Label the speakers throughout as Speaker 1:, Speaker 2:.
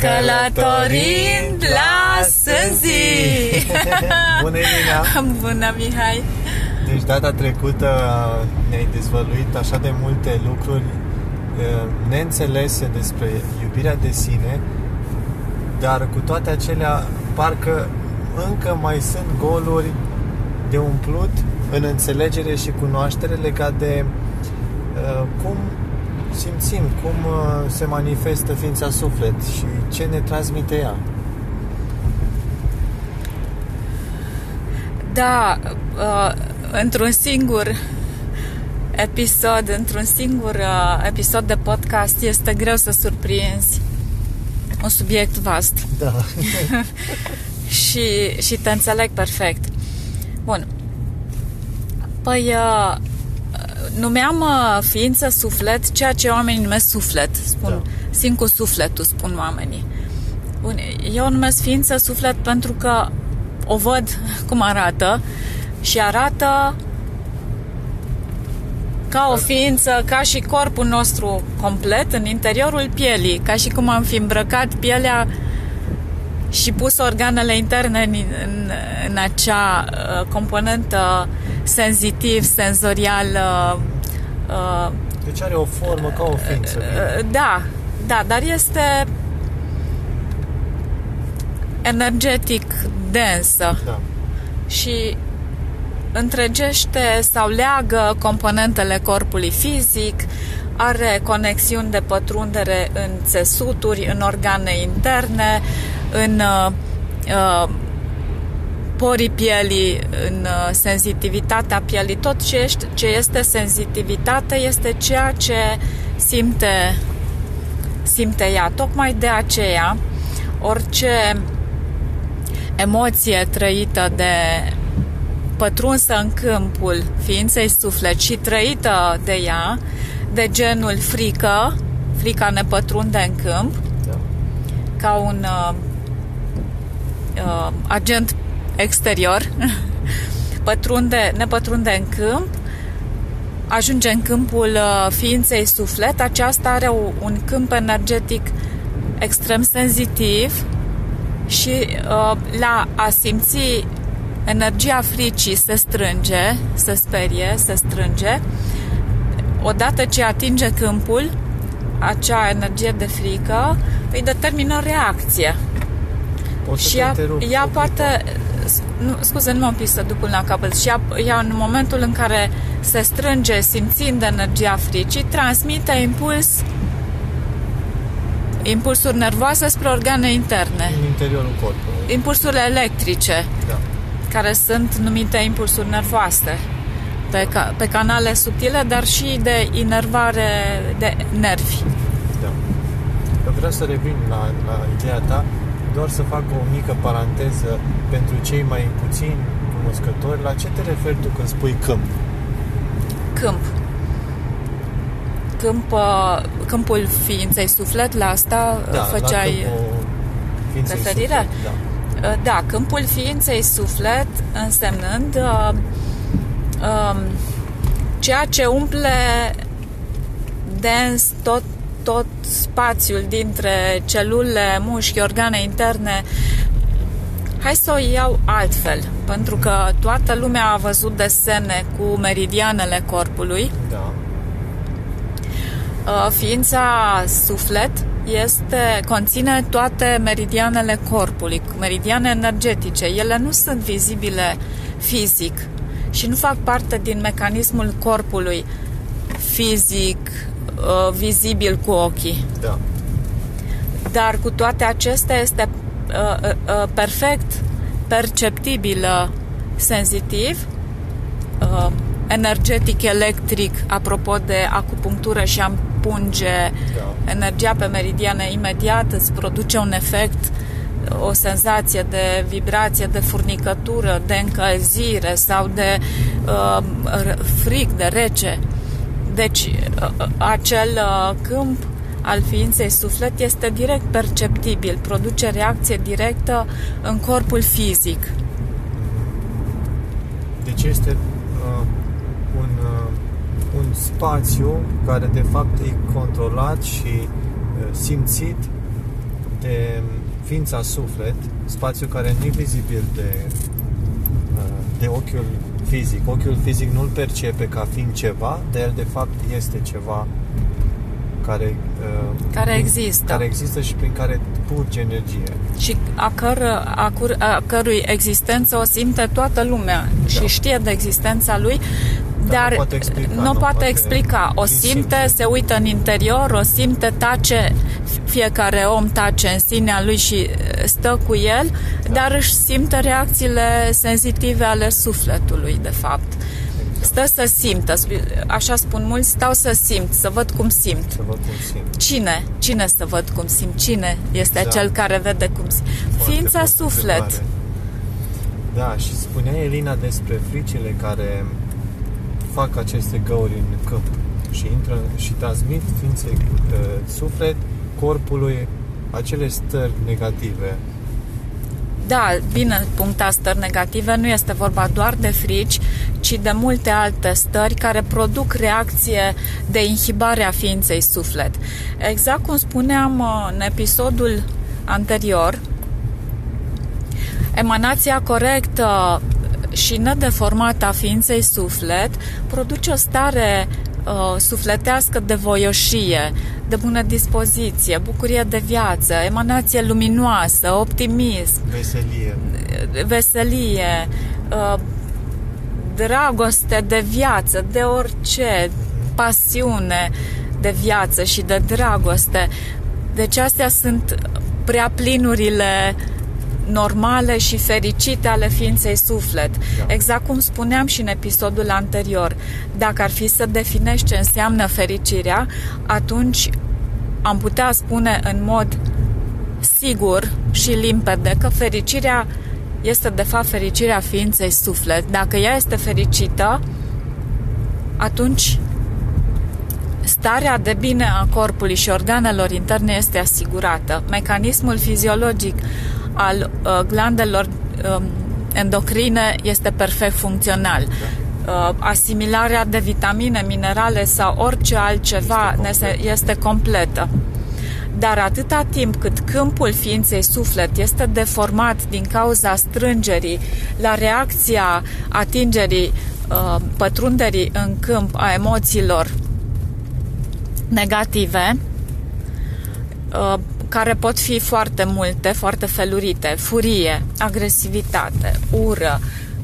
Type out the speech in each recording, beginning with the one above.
Speaker 1: Călătorind la Sânzi!
Speaker 2: Bună, Elina!
Speaker 1: Bună, Mihai!
Speaker 2: Deci data trecută ne-ai dezvăluit așa de multe lucruri uh, neînțelese despre iubirea de sine, dar cu toate acelea parcă încă mai sunt goluri de umplut în înțelegere și cunoaștere legat de uh, cum simțim, cum uh, se manifestă ființa suflet și ce ne transmite ea.
Speaker 1: Da, uh, într-un singur episod, într-un singur uh, episod de podcast este greu să surprinzi un subiect vast.
Speaker 2: Da.
Speaker 1: și, și te înțeleg perfect. Bun. Păi, uh, numeam uh, ființă suflet ceea ce oamenii numesc suflet. Spun, da. simt cu sufletul, spun oamenii. Bun, eu o numesc ființă suflet pentru că o văd cum arată și arată ca o ființă, ca și corpul nostru complet în interiorul pielii, ca și cum am fi îmbrăcat pielea și pus organele interne în, în, în acea uh, componentă senzitiv, senzorial. Uh,
Speaker 2: uh, deci are o formă ca o ființă. Uh,
Speaker 1: da, da, dar este energetic densă.
Speaker 2: Da.
Speaker 1: Și întregește sau leagă componentele corpului fizic, are conexiuni de pătrundere în țesuturi, în organe interne, în uh, uh, porii pielii, în uh, sensitivitatea pielii. Tot ce, este, ce este senzitivitate este ceea ce simte, simte ea. Tocmai de aceea, orice emoție trăită de pătrunsă în câmpul ființei suflet și trăită de ea, de genul frică, frica ne pătrunde în câmp, da. ca un uh, uh, agent exterior, pătrunde, ne pătrunde în câmp, ajunge în câmpul uh, ființei suflet, aceasta are un câmp energetic extrem senzitiv și uh, la a simți energia fricii se strânge, se sperie, se strânge. Odată ce atinge câmpul, acea energie de frică îi determină reacție.
Speaker 2: Poți
Speaker 1: și ea, ea poate nu, scuze, nu m-am pisă după la capăt și ea, ea în momentul în care se strânge simțind energia fricii, transmite impuls impulsuri nervoase spre organe interne.
Speaker 2: În interiorul corpului.
Speaker 1: Impulsuri electrice.
Speaker 2: Da
Speaker 1: care sunt numite impulsuri nervoase pe, ca, pe canale subtile, dar și de inervare de nervi.
Speaker 2: Da. Eu vreau să revin la, la ideea ta, doar să fac o mică paranteză pentru cei mai puțini cunoscători. La ce te referi tu când spui câmp?
Speaker 1: Câmp. Câmp, uh, câmpul ființei suflet, la asta
Speaker 2: da,
Speaker 1: făceai
Speaker 2: la
Speaker 1: referire?
Speaker 2: Suflet, da.
Speaker 1: Uh, da, câmpul ființei suflet însemnând uh, uh, ceea ce umple dens tot, tot spațiul dintre celule, mușchi, organe interne. Hai să o iau altfel, pentru că toată lumea a văzut desene cu meridianele corpului.
Speaker 2: Da.
Speaker 1: Uh, ființa suflet este, conține toate meridianele corpului, meridiane energetice. Ele nu sunt vizibile fizic și nu fac parte din mecanismul corpului fizic, uh, vizibil cu ochii.
Speaker 2: Da.
Speaker 1: Dar cu toate acestea este uh, uh, perfect perceptibil senzitiv, energetic, electric, apropo de acupunctură și am punge da. energia pe meridiane imediat, îți produce un efect, o senzație de vibrație, de furnicătură, de încălzire sau de uh, fric, de rece. Deci, uh, acel uh, câmp al ființei suflet este direct perceptibil, produce reacție directă în corpul fizic.
Speaker 2: Deci este un spațiu care de fapt e controlat și simțit de ființa suflet, spațiu care nu e vizibil de, uh, de ochiul fizic. Ochiul fizic nu-l percepe ca fiind ceva, dar el de fapt este ceva care, uh,
Speaker 1: care există.
Speaker 2: Care există și prin care purge energie.
Speaker 1: Și a, căr, a, cur, a cărui existență o simte toată lumea da. și știe de existența lui, dar, dar nu poate explica. Nu, nu poate, poate explica. O simte, simte, se uită în interior, o simte, tace, fiecare om tace în sinea lui și stă cu el, da. dar își simte reacțiile senzitive ale sufletului, de fapt. Stă să simtă, așa spun mulți, stau să simt, să văd cum simt.
Speaker 2: Să văd cum simt.
Speaker 1: Cine? Cine să văd cum simt? Cine este da. cel care vede cum simt? Foarte Ființa suflet. Întrebare.
Speaker 2: Da, și spunea Elina despre fricile care fac aceste găuri în câmp și intră și transmit ființei uh, suflet, corpului, acele stări negative
Speaker 1: da, bine puncta stări negative, nu este vorba doar de frici, ci de multe alte stări care produc reacție de inhibare a ființei suflet. Exact cum spuneam uh, în episodul anterior, emanația corectă și nedeformată a ființei suflet produce o stare uh, sufletească de voioșie, de bună dispoziție, bucurie de viață, emanație luminoasă, optimism,
Speaker 2: veselie,
Speaker 1: veselie uh, dragoste de viață, de orice, pasiune de viață și de dragoste. Deci astea sunt prea plinurile normale și fericite ale ființei suflet. Da. Exact cum spuneam și în episodul anterior, dacă ar fi să definești ce înseamnă fericirea, atunci am putea spune în mod sigur și limpede că fericirea este de fapt fericirea ființei suflet. Dacă ea este fericită, atunci starea de bine a corpului și organelor interne este asigurată. Mecanismul fiziologic al uh, glandelor uh, endocrine este perfect funcțional. Uh, asimilarea de vitamine, minerale sau orice altceva este, complet. este completă. Dar atâta timp cât câmpul ființei suflet este deformat din cauza strângerii la reacția atingerii, uh, pătrunderii în câmp a emoțiilor negative, uh, care pot fi foarte multe, foarte felurite, furie, agresivitate, ură,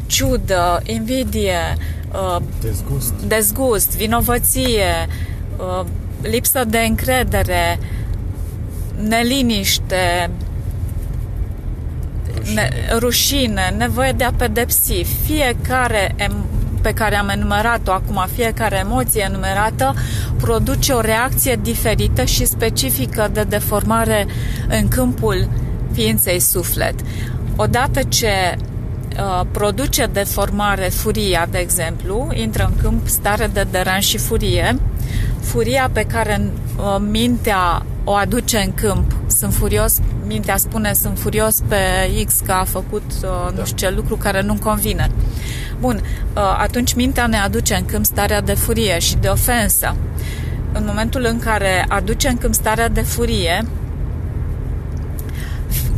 Speaker 1: ciudă, invidie,
Speaker 2: uh, dezgust,
Speaker 1: dezgust vinovăție, uh, lipsă de încredere, neliniște, rușine, ne, rușine. nevoie de a pedepsi. Fiecare pe care am enumerat-o acum, fiecare emoție enumerată produce o reacție diferită și specifică de deformare în câmpul ființei suflet. Odată ce uh, produce deformare furia, de exemplu, intră în câmp stare de deran și furie, furia pe care uh, mintea o aduce în câmp. Sunt furios, mintea spune, sunt furios pe X că a făcut uh, nu da. știu ce lucru care nu-mi convine. Bun, uh, atunci mintea ne aduce în câmp starea de furie și de ofensă. În momentul în care aduce în câmp starea de furie,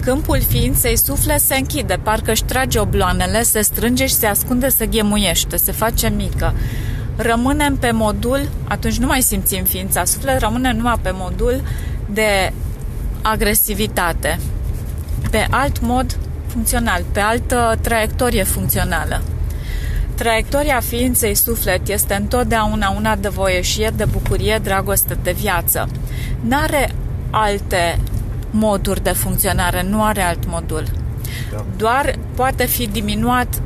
Speaker 1: câmpul ființei suflet se închide, parcă își trage obloanele, se strânge și se ascunde, se ghemuiește, se face mică. Rămânem pe modul, atunci nu mai simțim ființa suflet, rămânem numai pe modul de agresivitate, pe alt mod funcțional, pe altă traiectorie funcțională. Traiectoria ființei suflet este întotdeauna una de voieșie, de bucurie, dragoste, de viață. N-are alte moduri de funcționare, nu are alt modul. Da. Doar poate fi diminuat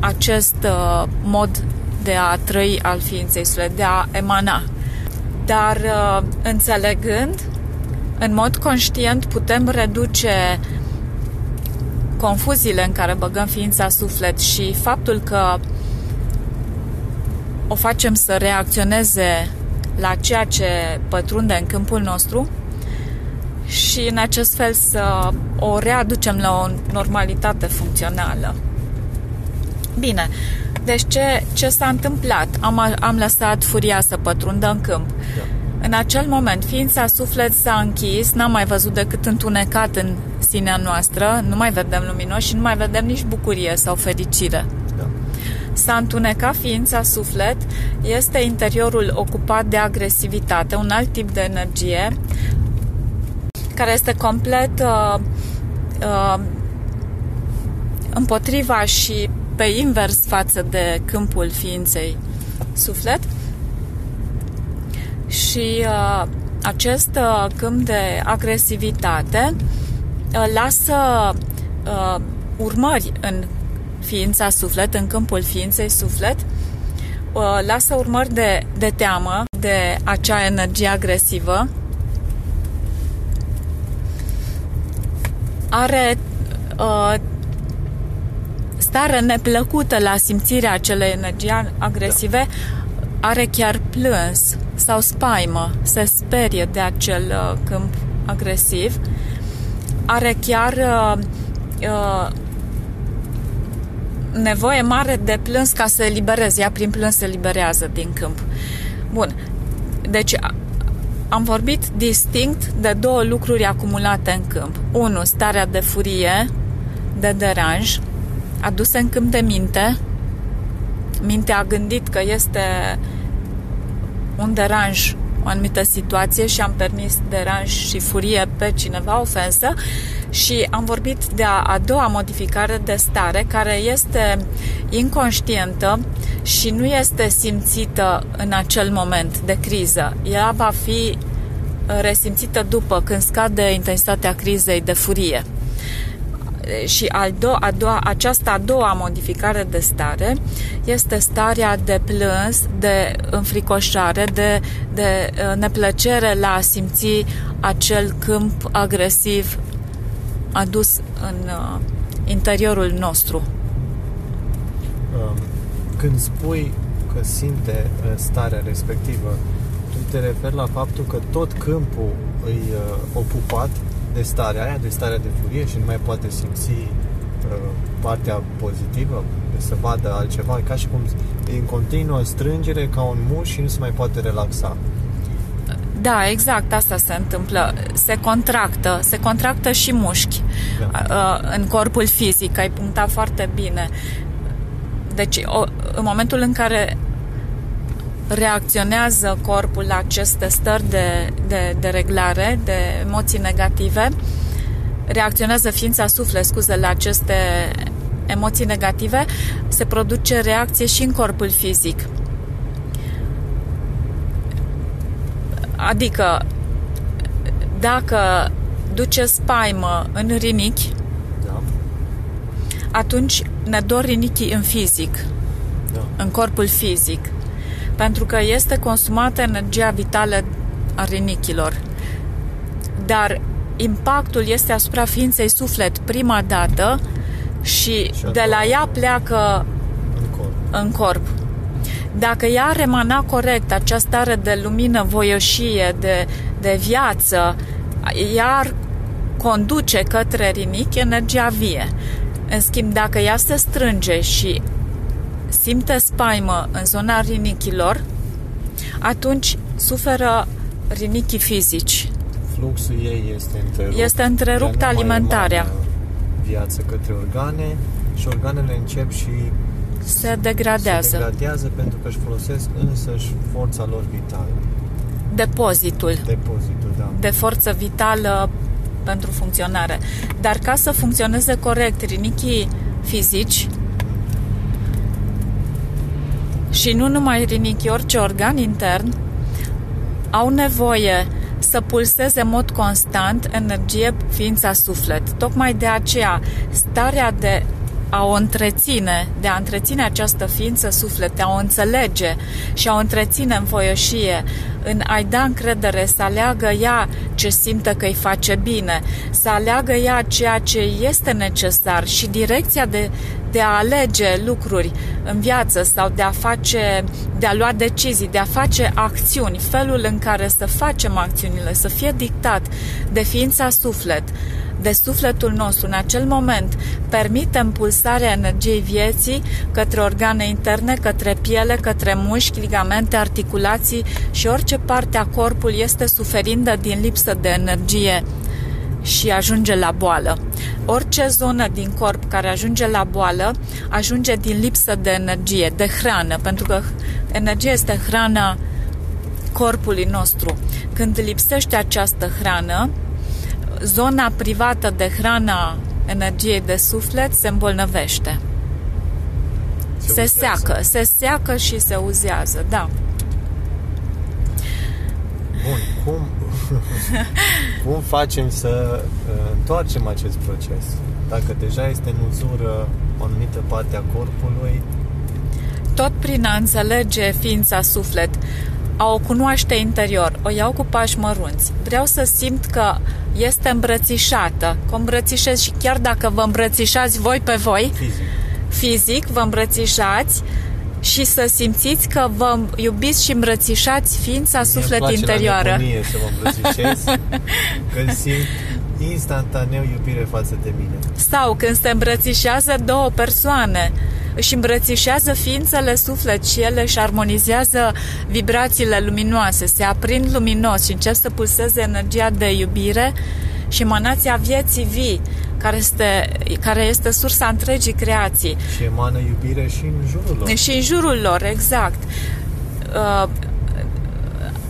Speaker 1: acest uh, mod de a trăi al ființei suflet, de a emana. Dar uh, înțelegând, în mod conștient putem reduce confuziile în care băgăm ființa suflet și faptul că o facem să reacționeze la ceea ce pătrunde în câmpul nostru și în acest fel să o readucem la o normalitate funcțională. Bine, deci ce, ce s-a întâmplat? Am, am lăsat furia să pătrundă în câmp. Da. În acel moment, ființa suflet s-a închis, n-am mai văzut decât întunecat în sinea noastră, nu mai vedem luminoși și nu mai vedem nici bucurie sau fericire. Da. S-a întunecat ființa suflet, este interiorul ocupat de agresivitate, un alt tip de energie, care este complet uh, uh, împotriva și pe invers față de câmpul ființei suflet și uh, acest uh, câmp de agresivitate uh, lasă uh, urmări în ființa suflet, în câmpul ființei suflet, uh, lasă urmări de, de teamă, de acea energie agresivă, are uh, stare neplăcută la simțirea acelei energii agresive, da. Are chiar plâns sau spaimă, se sperie de acel uh, câmp agresiv, are chiar uh, uh, nevoie mare de plâns ca să elibereze. Ea prin plâns se eliberează din câmp. Bun. Deci am vorbit distinct de două lucruri acumulate în câmp. Unu, starea de furie, de deranj, aduse în câmp de minte. Mintea a gândit că este un deranj, o anumită situație și am permis deranj și furie pe cineva, ofensă și am vorbit de a, a doua modificare de stare care este inconștientă și nu este simțită în acel moment de criză. Ea va fi resimțită după, când scade intensitatea crizei de furie și al do- a doua, această a doua modificare de stare este starea de plâns, de înfricoșare, de, de uh, neplăcere la a simți acel câmp agresiv adus în uh, interiorul nostru.
Speaker 2: Um, când spui că simte uh, starea respectivă, tu te referi la faptul că tot câmpul îi ocupat de starea aia, de starea de furie și nu mai poate simți uh, partea pozitivă, să vadă altceva, ca și cum e în continuă strângere ca un muș și nu se mai poate relaxa.
Speaker 1: Da, exact, asta se întâmplă. Se contractă, se contractă și mușchi da. uh, în corpul fizic, ai punctat foarte bine. Deci, o, în momentul în care reacționează corpul la aceste stări de, de, de reglare, de emoții negative, reacționează ființa suflet, scuze, la aceste emoții negative, se produce reacție și în corpul fizic. Adică, dacă duce spaimă în rinichi, da. atunci ne dor rinichii în fizic, da. în corpul fizic pentru că este consumată energia vitală a rinichilor. Dar impactul este asupra ființei suflet prima dată și, și de la ea pleacă
Speaker 2: în corp.
Speaker 1: în corp. Dacă ea remana corect această stare de lumină, voioșie, de, de viață, ea ar conduce către rinichi energia vie. În schimb, dacă ea se strânge și simte spaimă în zona rinichilor, atunci suferă rinichii fizici.
Speaker 2: Fluxul ei este întrerupt.
Speaker 1: Este întrerupt alimentarea.
Speaker 2: Viață către organe și organele încep și
Speaker 1: se degradează. Se
Speaker 2: degradează pentru că își folosesc însăși forța lor vitală.
Speaker 1: Depozitul.
Speaker 2: Depozitul, da.
Speaker 1: De forță vitală pentru funcționare. Dar ca să funcționeze corect rinichii fizici, și nu numai rinichi, orice organ intern, au nevoie să pulseze în mod constant energie ființa suflet. Tocmai de aceea starea de a o întreține, de a întreține această ființă suflet, de a o înțelege și a o întreține în voioșie, în a-i da încredere, să aleagă ea ce simte că îi face bine, să aleagă ea ceea ce este necesar și direcția de, de a alege lucruri în viață sau de a face, de a lua decizii, de a face acțiuni, felul în care să facem acțiunile, să fie dictat de ființa suflet, de sufletul nostru în acel moment permitem pulsarea energiei vieții către organe interne, către piele, către mușchi, ligamente, articulații și orice parte a corpului este suferindă din lipsă de energie și ajunge la boală. Orice zonă din corp care ajunge la boală ajunge din lipsă de energie, de hrană, pentru că energia este hrana corpului nostru. Când lipsește această hrană, zona privată de hrana energiei de suflet se îmbolnăvește. Se, se seacă, se seacă și se uzează, da.
Speaker 2: Bun, cum, cum facem să uh, întoarcem acest proces? Dacă deja este în uzură o anumită parte a corpului,
Speaker 1: tot prin a înțelege ființa suflet a o cunoaște interior, o iau cu pași mărunți. Vreau să simt că este îmbrățișată, că o îmbrățișez și chiar dacă vă îmbrățișați voi pe voi,
Speaker 2: fizic,
Speaker 1: fizic vă îmbrățișați și să simțiți că vă iubiți și îmbrățișați ființa suflet
Speaker 2: Mie
Speaker 1: interioară.
Speaker 2: La să mă îmbrățișez, că simt instantaneu iubire față de mine.
Speaker 1: Sau când se îmbrățișează două persoane, își îmbrățișează ființele suflet și ele își armonizează vibrațiile luminoase, se aprind luminos și încep să pulseze energia de iubire și emanația vieții vii, care este, care este sursa întregii creații.
Speaker 2: Și emană iubire și în jurul lor.
Speaker 1: Și în jurul lor, exact.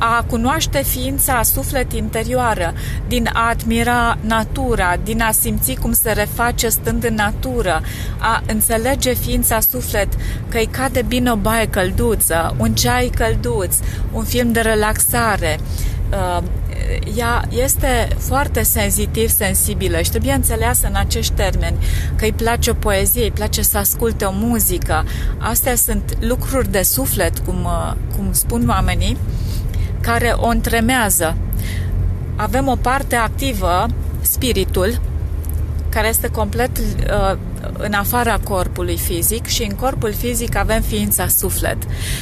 Speaker 1: Uh, a cunoaște ființa suflet interioară, din a admira natura, din a simți cum se reface stând în natură, a înțelege ființa suflet că îi cade bine o baie călduță, un ceai călduț, un film de relaxare, uh, ea este foarte senzitiv, sensibilă și trebuie înțeleasă în acești termeni că îi place o poezie, îi place să asculte o muzică. Astea sunt lucruri de suflet, cum, uh, cum spun oamenii, care o întremează. Avem o parte activă, spiritul, care este complet uh, în afara corpului fizic și în corpul fizic avem ființa suflet.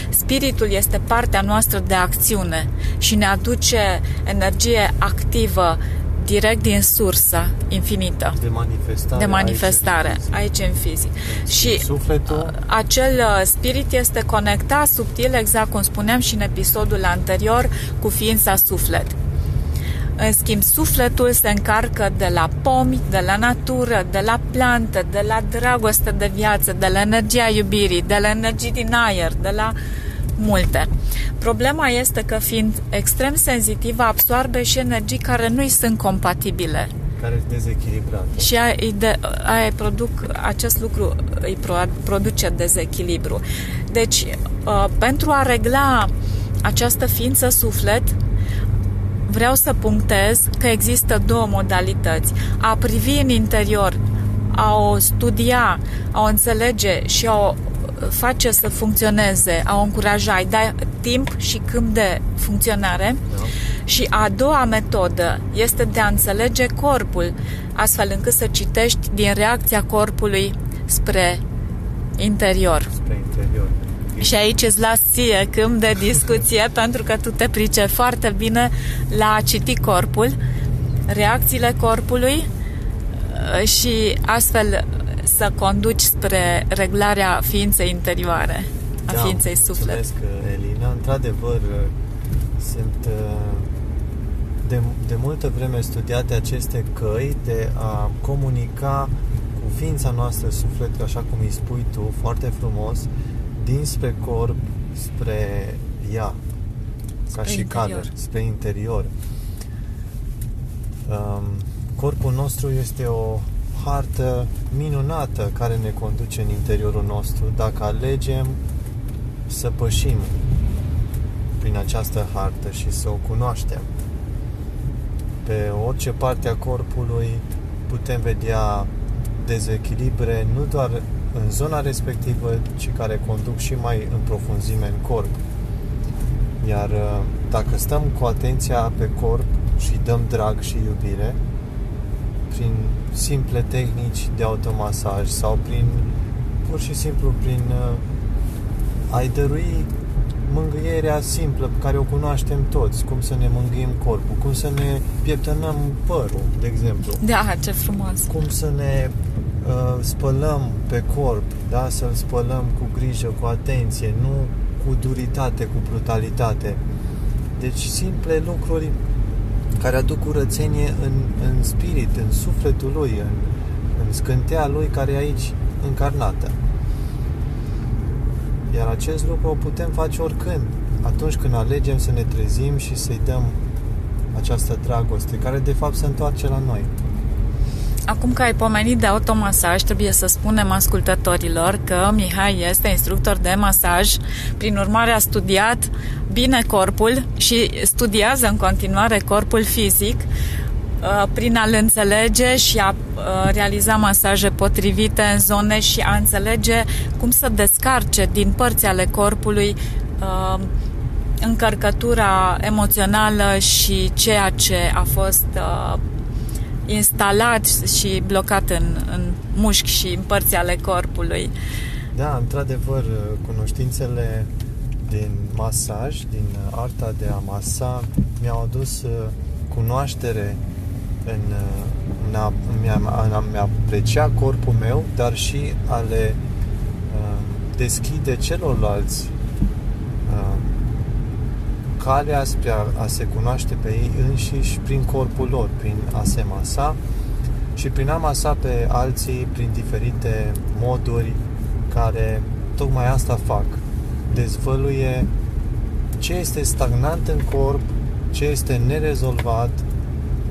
Speaker 1: Spiritul este partea noastră de acțiune și ne aduce energie activă direct din sursa infinită.
Speaker 2: De manifestare.
Speaker 1: De manifestare, aici în fizic.
Speaker 2: Aici
Speaker 1: și
Speaker 2: sufletul...
Speaker 1: acel uh, spirit este conectat subtil, exact cum spuneam și în episodul anterior, cu ființa suflet. În schimb, sufletul se încarcă de la pomi, de la natură, de la plante, de la dragoste de viață, de la energia iubirii, de la energii din aer, de la multe. Problema este că fiind extrem senzitivă, absorbe și energii care nu îi sunt compatibile.
Speaker 2: Care sunt dezechilibrate.
Speaker 1: Și aia, de, aia produc, acest lucru îi produce dezechilibru. Deci, uh, pentru a regla această ființă suflet, vreau să punctez că există două modalități. A privi în interior, a o studia, a o înțelege și a o face să funcționeze, a o încuraja, ai da timp și câmp de funcționare. Da. Și a doua metodă este de a înțelege corpul, astfel încât să citești din reacția corpului spre interior.
Speaker 2: Spre interior.
Speaker 1: Și aici îți las ție câmp de discuție pentru că tu te price foarte bine la a citi corpul, reacțiile corpului uh, și astfel să conduci spre reglarea ființei interioare, a
Speaker 2: da,
Speaker 1: ființei suflet.
Speaker 2: Mulțumesc, Elina. Într-adevăr, sunt de, de multă vreme studiate aceste căi de a comunica cu ființa noastră, suflet, așa cum îi spui tu, foarte frumos, dinspre corp spre ea, ca spre și interior. spre interior. Um, corpul nostru este o hartă minunată care ne conduce în interiorul nostru dacă alegem să pășim prin această hartă și să o cunoaștem. Pe orice parte a corpului putem vedea dezechilibre nu doar în zona respectivă, ci care conduc și mai în profunzime în corp. Iar uh, dacă stăm cu atenția pe corp și dăm drag și iubire, prin simple tehnici de automasaj sau prin pur și simplu prin uh, a-i dărui mângâierea simplă pe care o cunoaștem toți, cum să ne mângâiem corpul, cum să ne pieptănăm părul, de exemplu.
Speaker 1: Da, ce frumos.
Speaker 2: Cum să ne uh, spălăm pe corp, da? să-l spălăm cu grijă, cu atenție, nu cu duritate, cu brutalitate. Deci simple lucruri care aduc curățenie în, în spirit, în sufletul lui, în, în scântea lui care e aici încarnată. Iar acest lucru o putem face oricând, atunci când alegem să ne trezim și să-i dăm această dragoste, care de fapt se întoarce la noi.
Speaker 1: Acum că ai pomenit de automasaj, trebuie să spunem ascultătorilor că Mihai este instructor de masaj, prin urmare a studiat bine corpul și studiază în continuare corpul fizic uh, prin a-l înțelege și a uh, realiza masaje potrivite în zone și a înțelege cum să descarce din părți ale corpului uh, încărcătura emoțională și ceea ce a fost instalat și blocat în, în mușchi și în părți ale corpului.
Speaker 2: Da, într-adevăr, cunoștințele din masaj, din arta de a masa, mi-au adus uh, cunoaștere în, uh, în, a, în, a, în a aprecia corpul meu, dar și a le uh, deschide celorlalți calea spre a, a se cunoaște pe ei înșiși prin corpul lor, prin a se masa și prin a masa pe alții prin diferite moduri care tocmai asta fac. Dezvăluie ce este stagnant în corp, ce este nerezolvat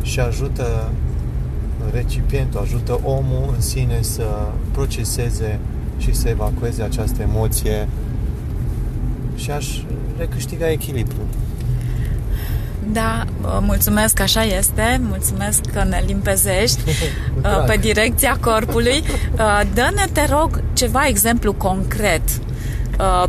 Speaker 2: și ajută recipientul, ajută omul în sine să proceseze și să evacueze această emoție și aș recâștiga echilibru.
Speaker 1: Da, mulțumesc, așa este. Mulțumesc că ne limpezești uh, pe direcția corpului. Uh, dă-ne, te rog, ceva exemplu concret. Uh,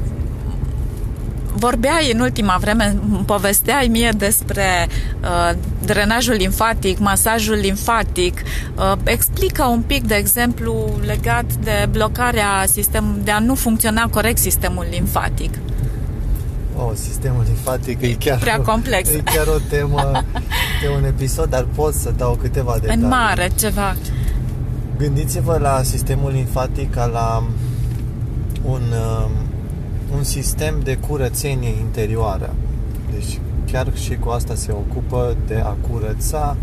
Speaker 1: vorbeai în ultima vreme, povesteai mie despre uh, drenajul limfatic, masajul limfatic. Uh, explică un pic, de exemplu, legat de blocarea sistemului, de a nu funcționa corect sistemul limfatic.
Speaker 2: Oh, sistemul limfatic e chiar,
Speaker 1: Prea complex.
Speaker 2: E chiar o temă de un episod, dar pot să dau câteva detalii.
Speaker 1: În mare, ceva.
Speaker 2: Gândiți-vă la sistemul limfatic ca la un, um, un sistem de curățenie interioară. Deci chiar și cu asta se ocupă de a curăța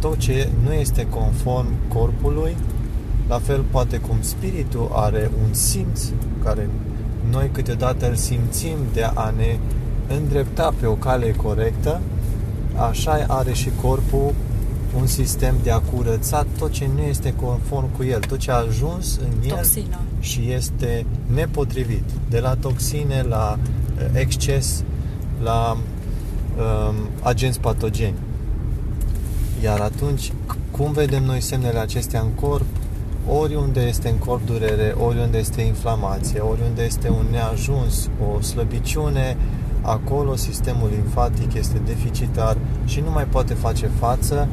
Speaker 2: tot ce nu este conform corpului, la fel poate cum spiritul are un simț care noi câteodată îl simțim de a ne îndrepta pe o cale corectă, așa are și corpul un sistem de a curăța tot ce nu este conform cu el, tot ce a ajuns în el
Speaker 1: Toxină.
Speaker 2: și este nepotrivit, de la toxine la uh, exces, la um, agenți patogeni. Iar atunci, cum vedem noi semnele acestea în corp? Oriunde este în corp durere, oriunde este inflamație, oriunde este un neajuns, o slăbiciune, acolo sistemul limfatic este deficitar și nu mai poate face față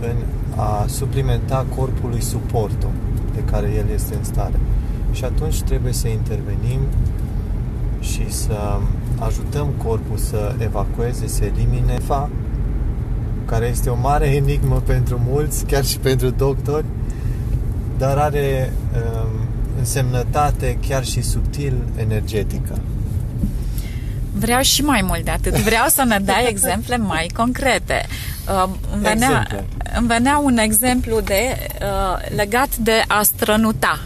Speaker 2: în a suplimenta corpului suportul de care el este în stare. Și atunci trebuie să intervenim și să ajutăm corpul să evacueze, să elimine fa, care este o mare enigmă pentru mulți, chiar și pentru doctori, dar are um, însemnătate chiar și subtil energetică.
Speaker 1: Vreau și mai mult de atât. Vreau să ne dai exemple mai concrete. Uh, îmi, venea, îmi venea un exemplu de uh, legat de a strănuta.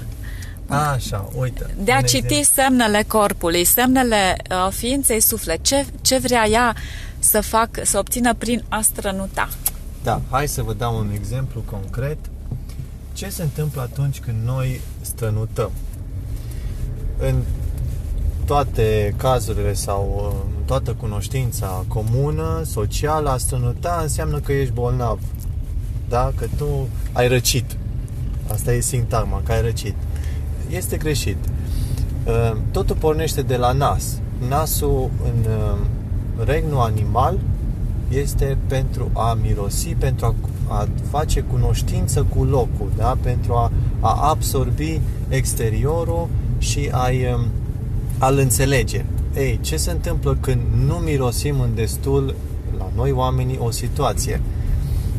Speaker 2: A, așa, uite.
Speaker 1: De a citi exemplu. semnele corpului, semnele uh, ființei suflet. Ce, ce vrea ea să fac, să obțină prin a strănuta?
Speaker 2: Da, hai să vă dau un exemplu concret ce se întâmplă atunci când noi strănutăm? În toate cazurile sau în toată cunoștința comună, socială, a strănuta înseamnă că ești bolnav. Da? Că tu ai răcit. Asta e sintagma, că ai răcit. Este greșit. Ă, totul pornește de la nas. Nasul în ă, regnul animal este pentru a mirosi, pentru a a face cunoștință cu locul, da? pentru a, a absorbi exteriorul și a, um, a-l înțelege. Ei, ce se întâmplă când nu mirosim în destul la noi oamenii o situație?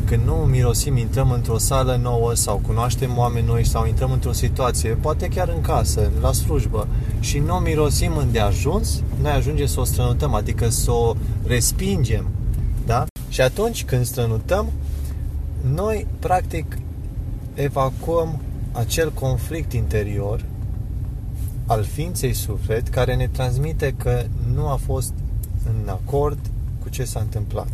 Speaker 2: Când nu mirosim, intrăm într-o sală nouă sau cunoaștem oameni noi sau intrăm într-o situație, poate chiar în casă, la slujbă, și nu mirosim îndeajuns, noi ajungem să o strănutăm, adică să o respingem. Da? Și atunci când strănutăm, noi practic evacuăm acel conflict interior al ființei suflet care ne transmite că nu a fost în acord cu ce s-a întâmplat.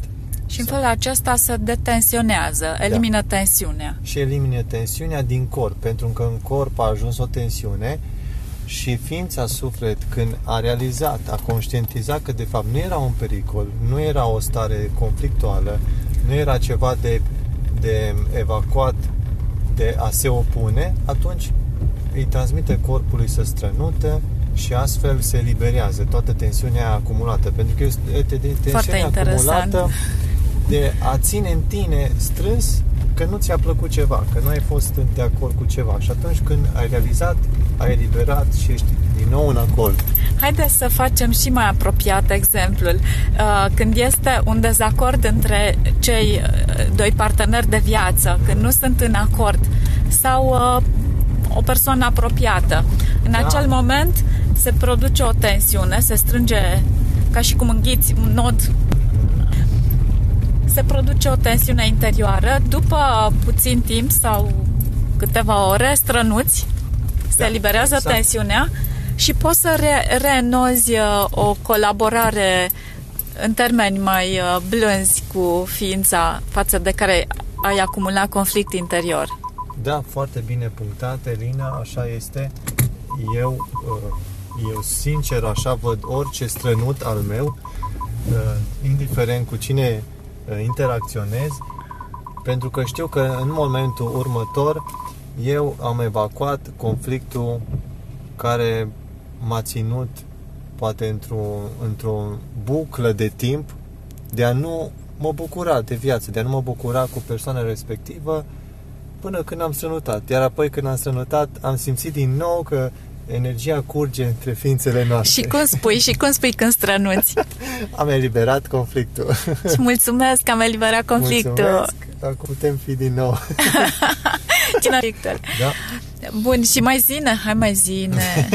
Speaker 1: Și în felul acesta se detensionează, elimină da. tensiunea.
Speaker 2: Și elimină tensiunea din corp, pentru că în corp a ajuns o tensiune și ființa suflet când a realizat, a conștientizat că de fapt nu era un pericol, nu era o stare conflictuală, nu era ceva de, de evacuat, de a se opune, atunci îi transmite corpului să strănută și astfel se eliberează toată tensiunea acumulată. Pentru că este tensiunea acumulată de a ține în tine strâns că nu ți-a plăcut ceva, că nu ai fost de acord cu ceva. Și atunci când ai realizat, ai eliberat și ești din nou în acord.
Speaker 1: Haideți să facem și mai apropiat exemplul. Uh, când este un dezacord între cei uh, doi parteneri de viață, când nu sunt în acord, sau uh, o persoană apropiată. În da. acel moment se produce o tensiune, se strânge ca și cum înghiți un nod se produce o tensiune interioară. După puțin timp sau câteva ore, strănuți, se da, eliberează exact. tensiunea și poți să re- reînnozi uh, o colaborare în termeni mai uh, blânzi cu ființa față de care ai acumulat conflict interior.
Speaker 2: Da, foarte bine punctat, Elina, așa este. Eu, uh, eu sincer așa văd orice strănut al meu, indiferent cu cine interacționez, pentru că știu că în momentul următor eu am evacuat conflictul care m-a ținut poate într-o, într-o buclă de timp de a nu mă bucura de viață, de a nu mă bucura cu persoana respectivă până când am strănutat. Iar apoi când am strănutat am simțit din nou că energia curge între ființele noastre.
Speaker 1: Și cum spui? Și cum spui când strănuți?
Speaker 2: am eliberat conflictul.
Speaker 1: Și mulțumesc că am eliberat conflictul.
Speaker 2: Mulțumesc. Acum putem fi din nou.
Speaker 1: Cine Victor? Da. Bun, și mai zine, hai mai zine.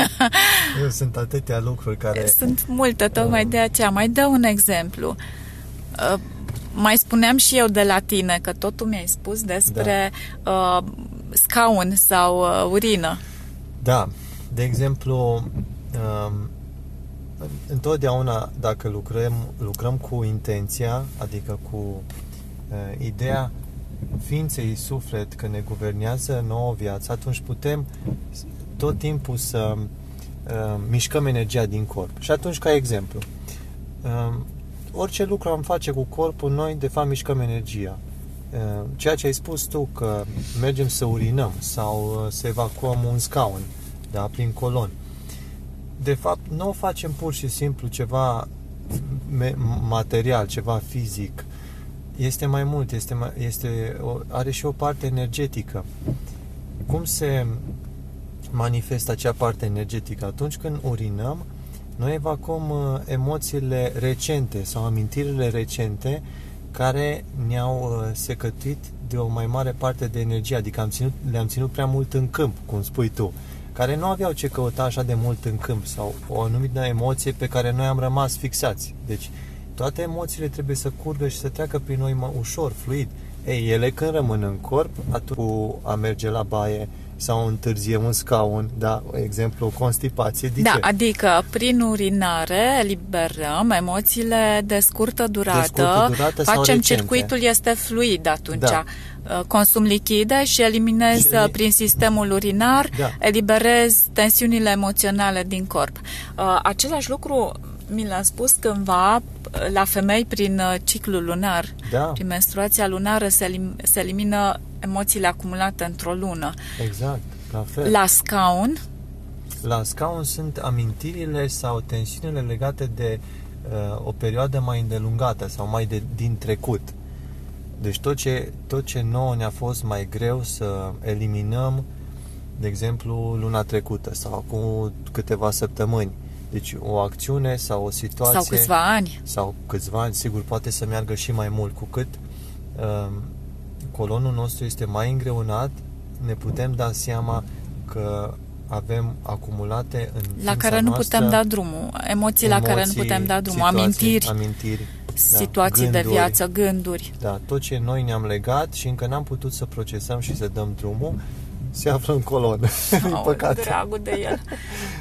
Speaker 2: Eu sunt atâtea lucruri care...
Speaker 1: Sunt multe, tocmai uh. de aceea. Mai dă un exemplu. Uh, mai spuneam și eu de la tine, că tot tu mi-ai spus despre da. uh, scaun sau uh, urină.
Speaker 2: Da. De exemplu, um, întotdeauna dacă lucrăm, lucrăm cu intenția, adică cu uh, ideea ființei suflet că ne guvernează nouă viață, atunci putem tot timpul să uh, mișcăm energia din corp. Și atunci, ca exemplu, uh, orice lucru am face cu corpul, noi de fapt mișcăm energia. Uh, ceea ce ai spus tu, că mergem să urinăm sau uh, să evacuăm un scaun da, prin colon. De fapt, nu o facem pur și simplu ceva material, ceva fizic, este mai mult, este, mai, este, are și o parte energetică. Cum se manifestă acea parte energetică? Atunci când urinăm, noi evacuăm uh, emoțiile recente sau amintirile recente care ne-au uh, secătit de o mai mare parte de energie, adică am ținut, le-am ținut prea mult în câmp, cum spui tu, care nu aveau ce căuta așa de mult în câmp sau o anumită emoție pe care noi am rămas fixați. Deci, toate emoțiile trebuie să curgă și să treacă prin noi mă, ușor, fluid. Ei, ele când rămân în corp, atunci cu a merge la baie sau întârziem un scaun, da, exemplu, constipație. De
Speaker 1: da,
Speaker 2: ce?
Speaker 1: adică prin urinare eliberăm emoțiile de scurtă durată, de scurtă durată facem circuitul este fluid atunci. Da. Uh, consum lichide și eliminez și... Uh, prin sistemul urinar, da. eliberez tensiunile emoționale din corp. Uh, același lucru mi l-a spus cândva la femei prin uh, ciclul lunar, da. prin menstruația lunară se, elim- se elimină emoțiile acumulate într-o lună.
Speaker 2: Exact, la fel.
Speaker 1: La scaun?
Speaker 2: La scaun sunt amintirile sau tensiunile legate de uh, o perioadă mai îndelungată sau mai de, din trecut. Deci tot ce, tot ce nouă ne-a fost mai greu să eliminăm, de exemplu, luna trecută sau cu câteva săptămâni, Deci o acțiune sau o situație...
Speaker 1: Sau câțiva ani.
Speaker 2: Sau câțiva ani, sigur, poate să meargă și mai mult. Cu cât uh, colonul nostru este mai îngreunat, ne putem da seama că avem acumulate în
Speaker 1: La care nu
Speaker 2: noastră
Speaker 1: putem da drumul, emoții, la care nu putem da drumul,
Speaker 2: situații,
Speaker 1: amintiri,
Speaker 2: amintiri
Speaker 1: situații
Speaker 2: da,
Speaker 1: de
Speaker 2: gânduri.
Speaker 1: viață, gânduri.
Speaker 2: Da, tot ce noi ne-am legat și încă n-am putut să procesăm și să dăm drumul, se află în colonă, din
Speaker 1: Oh,
Speaker 2: păcate.
Speaker 1: dragul de el.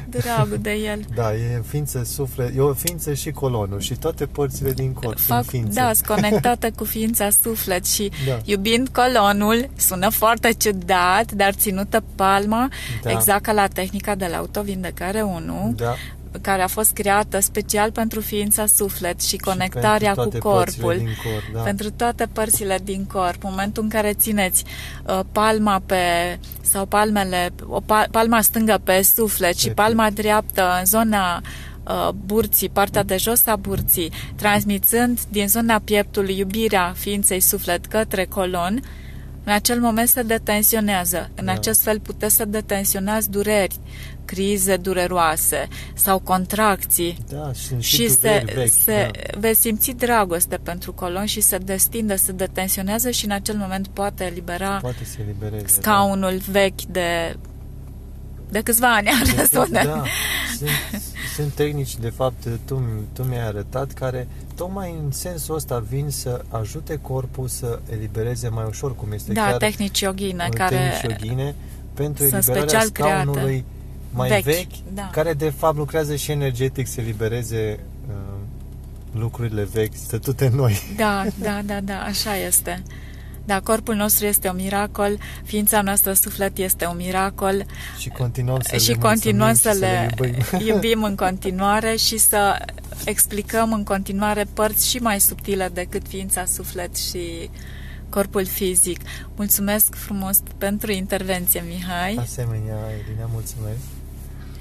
Speaker 1: Dragul de el.
Speaker 2: Da, e ființă suflet, e o ființă și colonul și toate părțile din corp
Speaker 1: Fac,
Speaker 2: sunt ființe.
Speaker 1: da, sunt conectată cu ființa suflet și
Speaker 2: Da.
Speaker 1: iubind colonul, sună foarte ciudat, dar ținută palma,
Speaker 2: Da.
Speaker 1: exact ca la tehnica de la autovindecare 1,
Speaker 2: Da,
Speaker 1: care a fost creată special pentru ființa suflet și
Speaker 2: și
Speaker 1: conectarea
Speaker 2: pentru
Speaker 1: cu
Speaker 2: toate părțile
Speaker 1: corpul.
Speaker 2: Din corp, da.
Speaker 1: Pentru toate părțile din corp, momentul în care țineți uh, palma pe sau palmele, o pa, palma stângă pe suflet și
Speaker 2: Pe
Speaker 1: palma dreaptă în zona uh, burții, partea de jos a burții, transmițând din zona pieptului iubirea ființei suflet către colon, în acel moment se detensionează. În
Speaker 2: Da.
Speaker 1: acest fel puteți să detensionați dureri, crize dureroase sau contracții
Speaker 2: Da, sunt și,
Speaker 1: și se,
Speaker 2: dureri vechi,
Speaker 1: se
Speaker 2: da.
Speaker 1: veți simți dragoste pentru colon și se destinde, se detensionează și în acel moment poate elibera
Speaker 2: Poate să elibereze.
Speaker 1: scaunul vechi de de câțiva ani
Speaker 2: Da.
Speaker 1: are sună.
Speaker 2: da, sunt, sunt tehnici, de fapt, tu, tu mi-ai arătat, care tocmai în sensul ăsta vin să ajute corpul să elibereze mai ușor, cum este
Speaker 1: Da,
Speaker 2: chiar
Speaker 1: tehnici yoghine
Speaker 2: în
Speaker 1: care
Speaker 2: tehnici yoghine, pentru
Speaker 1: sunt
Speaker 2: eliberarea
Speaker 1: special create.
Speaker 2: Scaunului mai
Speaker 1: Vechi,
Speaker 2: vechi,
Speaker 1: da.
Speaker 2: care de fapt lucrează și energetic să elibereze uh, lucrurile vechi, stătute noi.
Speaker 1: Da, da, da, da, așa este. Da, corpul nostru este un miracol, ființa noastră suflet este un miracol
Speaker 2: Și continuăm să
Speaker 1: și
Speaker 2: le
Speaker 1: continuăm
Speaker 2: mulțumim
Speaker 1: să
Speaker 2: și
Speaker 1: le
Speaker 2: iubim.
Speaker 1: iubim în continuare și să explicăm în continuare părți și mai subtile decât ființa suflet și corpul fizic. Mulțumesc frumos pentru intervenție, Mihai,
Speaker 2: Asemenea, Elina, mulțumesc.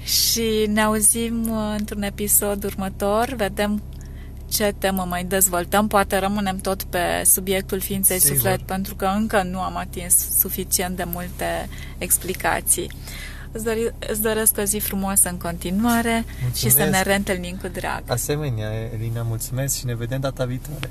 Speaker 1: Și ne auzim uh, într-un episod următor. Vedem ce temă mai dezvoltăm. Poate rămânem tot pe subiectul ființei
Speaker 2: Sigur.
Speaker 1: suflet, pentru că încă nu am atins suficient de multe explicații. Îți, dori, îți doresc o zi frumoasă în continuare și să
Speaker 2: Mulțumesc.
Speaker 1: ne reîntâlnim cu drag.
Speaker 2: Asemenea, Elina, mulțumesc și ne vedem data viitoare.